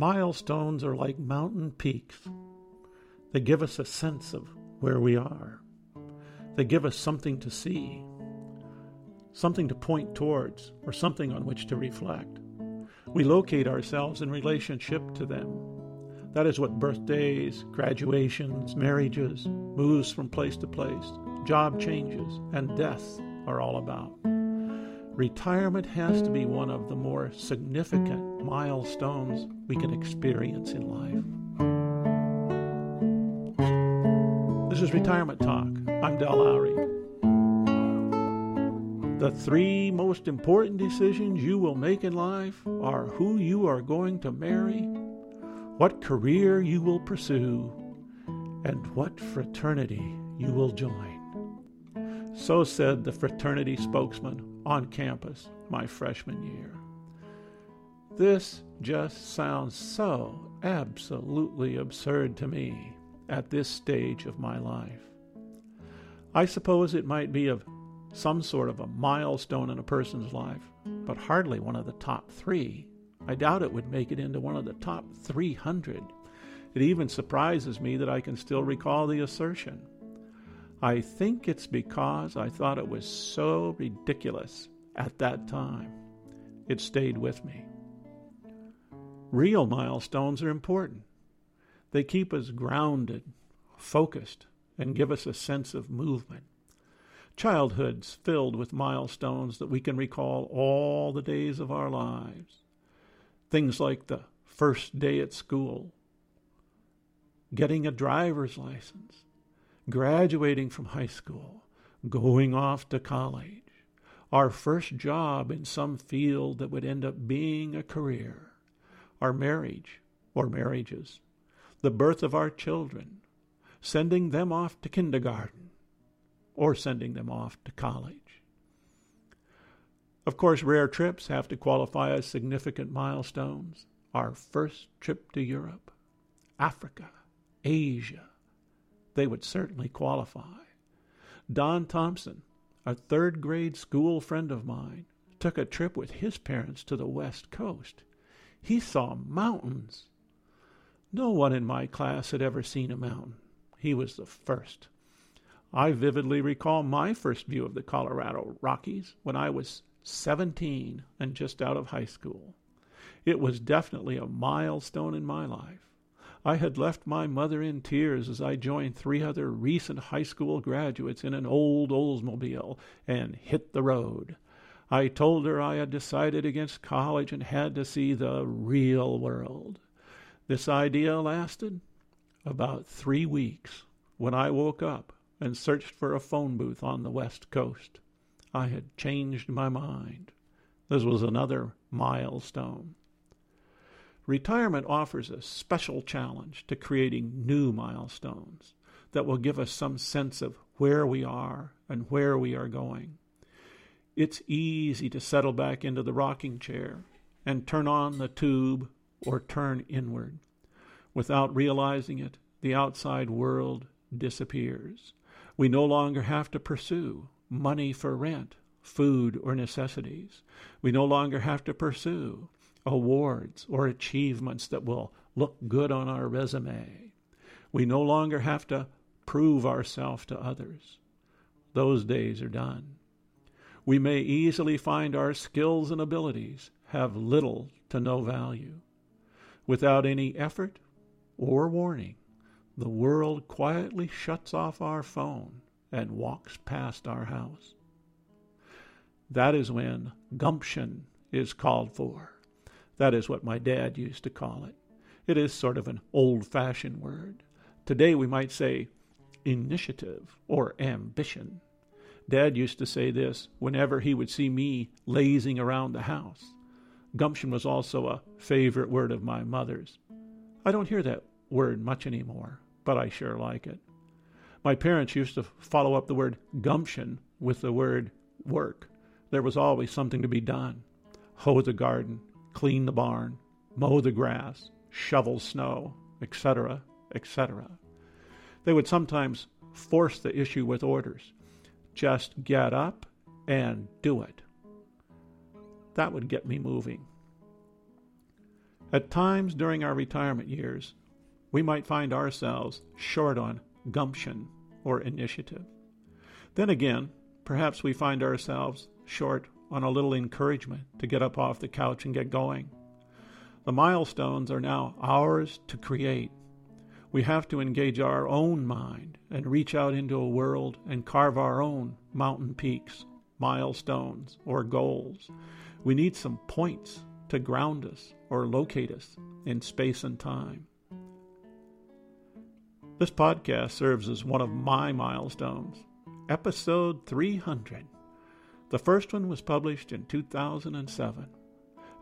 Milestones are like mountain peaks. They give us a sense of where we are. They give us something to see, something to point towards, or something on which to reflect. We locate ourselves in relationship to them. That is what birthdays, graduations, marriages, moves from place to place, job changes, and death are all about. Retirement has to be one of the more significant milestones we can experience in life. This is Retirement Talk. I'm Del Lowry. The three most important decisions you will make in life are who you are going to marry, what career you will pursue, and what fraternity you will join. So said the fraternity spokesman on campus my freshman year. This just sounds so absolutely absurd to me at this stage of my life. I suppose it might be of some sort of a milestone in a person's life, but hardly one of the top three. I doubt it would make it into one of the top 300. It even surprises me that I can still recall the assertion. I think it's because I thought it was so ridiculous at that time. It stayed with me. Real milestones are important. They keep us grounded, focused, and give us a sense of movement. Childhood's filled with milestones that we can recall all the days of our lives. Things like the first day at school, getting a driver's license, graduating from high school, going off to college, our first job in some field that would end up being a career, our marriage or marriages, the birth of our children, sending them off to kindergarten or sending them off to college. Of course, rare trips have to qualify as significant milestones. Our first trip to Europe, Africa, Asia, they would certainly qualify. Don Thompson, a third grade school friend of mine, took a trip with his parents to the West Coast. He saw mountains. No one in my class had ever seen a mountain. He was the first. I vividly recall my first view of the Colorado Rockies when I was 17 and just out of high school. It was definitely a milestone in my life. I had left my mother in tears as I joined three other recent high school graduates in an old Oldsmobile and hit the road. I told her I had decided against college and had to see the real world. This idea lasted about three weeks when I woke up and searched for a phone booth on the West Coast. I had changed my mind. This was another milestone. Retirement offers a special challenge to creating new milestones that will give us some sense of where we are and where we are going. It's easy to settle back into the rocking chair and turn on the tube or turn inward. Without realizing it, the outside world disappears. We no longer have to pursue money for rent, food, or necessities. We no longer have to pursue awards or achievements that will look good on our resume. We no longer have to prove ourselves to others. Those days are done. We may easily find our skills and abilities have little to no value. Without any effort or warning, the world quietly shuts off our phone and walks past our house. That is when gumption is called for. That is what my dad used to call it. It is sort of an old fashioned word. Today we might say initiative or ambition. Dad used to say this whenever he would see me lazing around the house. Gumption was also a favorite word of my mother's. I don't hear that word much anymore, but I sure like it. My parents used to follow up the word gumption with the word work. There was always something to be done hoe the garden, clean the barn, mow the grass, shovel snow, etc., etc. They would sometimes force the issue with orders. Just get up and do it. That would get me moving. At times during our retirement years, we might find ourselves short on gumption or initiative. Then again, perhaps we find ourselves short on a little encouragement to get up off the couch and get going. The milestones are now ours to create. We have to engage our own mind and reach out into a world and carve our own mountain peaks, milestones, or goals. We need some points to ground us or locate us in space and time. This podcast serves as one of my milestones, episode 300. The first one was published in 2007,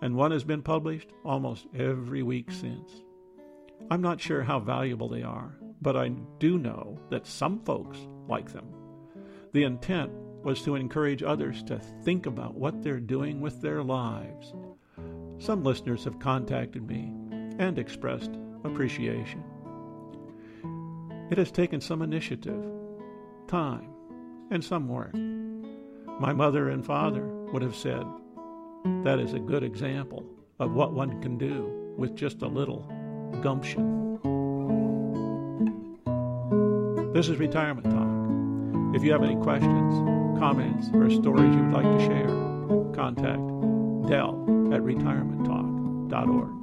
and one has been published almost every week since. I'm not sure how valuable they are, but I do know that some folks like them. The intent was to encourage others to think about what they're doing with their lives. Some listeners have contacted me and expressed appreciation. It has taken some initiative, time, and some work. My mother and father would have said, that is a good example of what one can do with just a little gumption. This is Retirement Talk. If you have any questions, comments, or stories you'd like to share, contact Del at retirementtalk.org.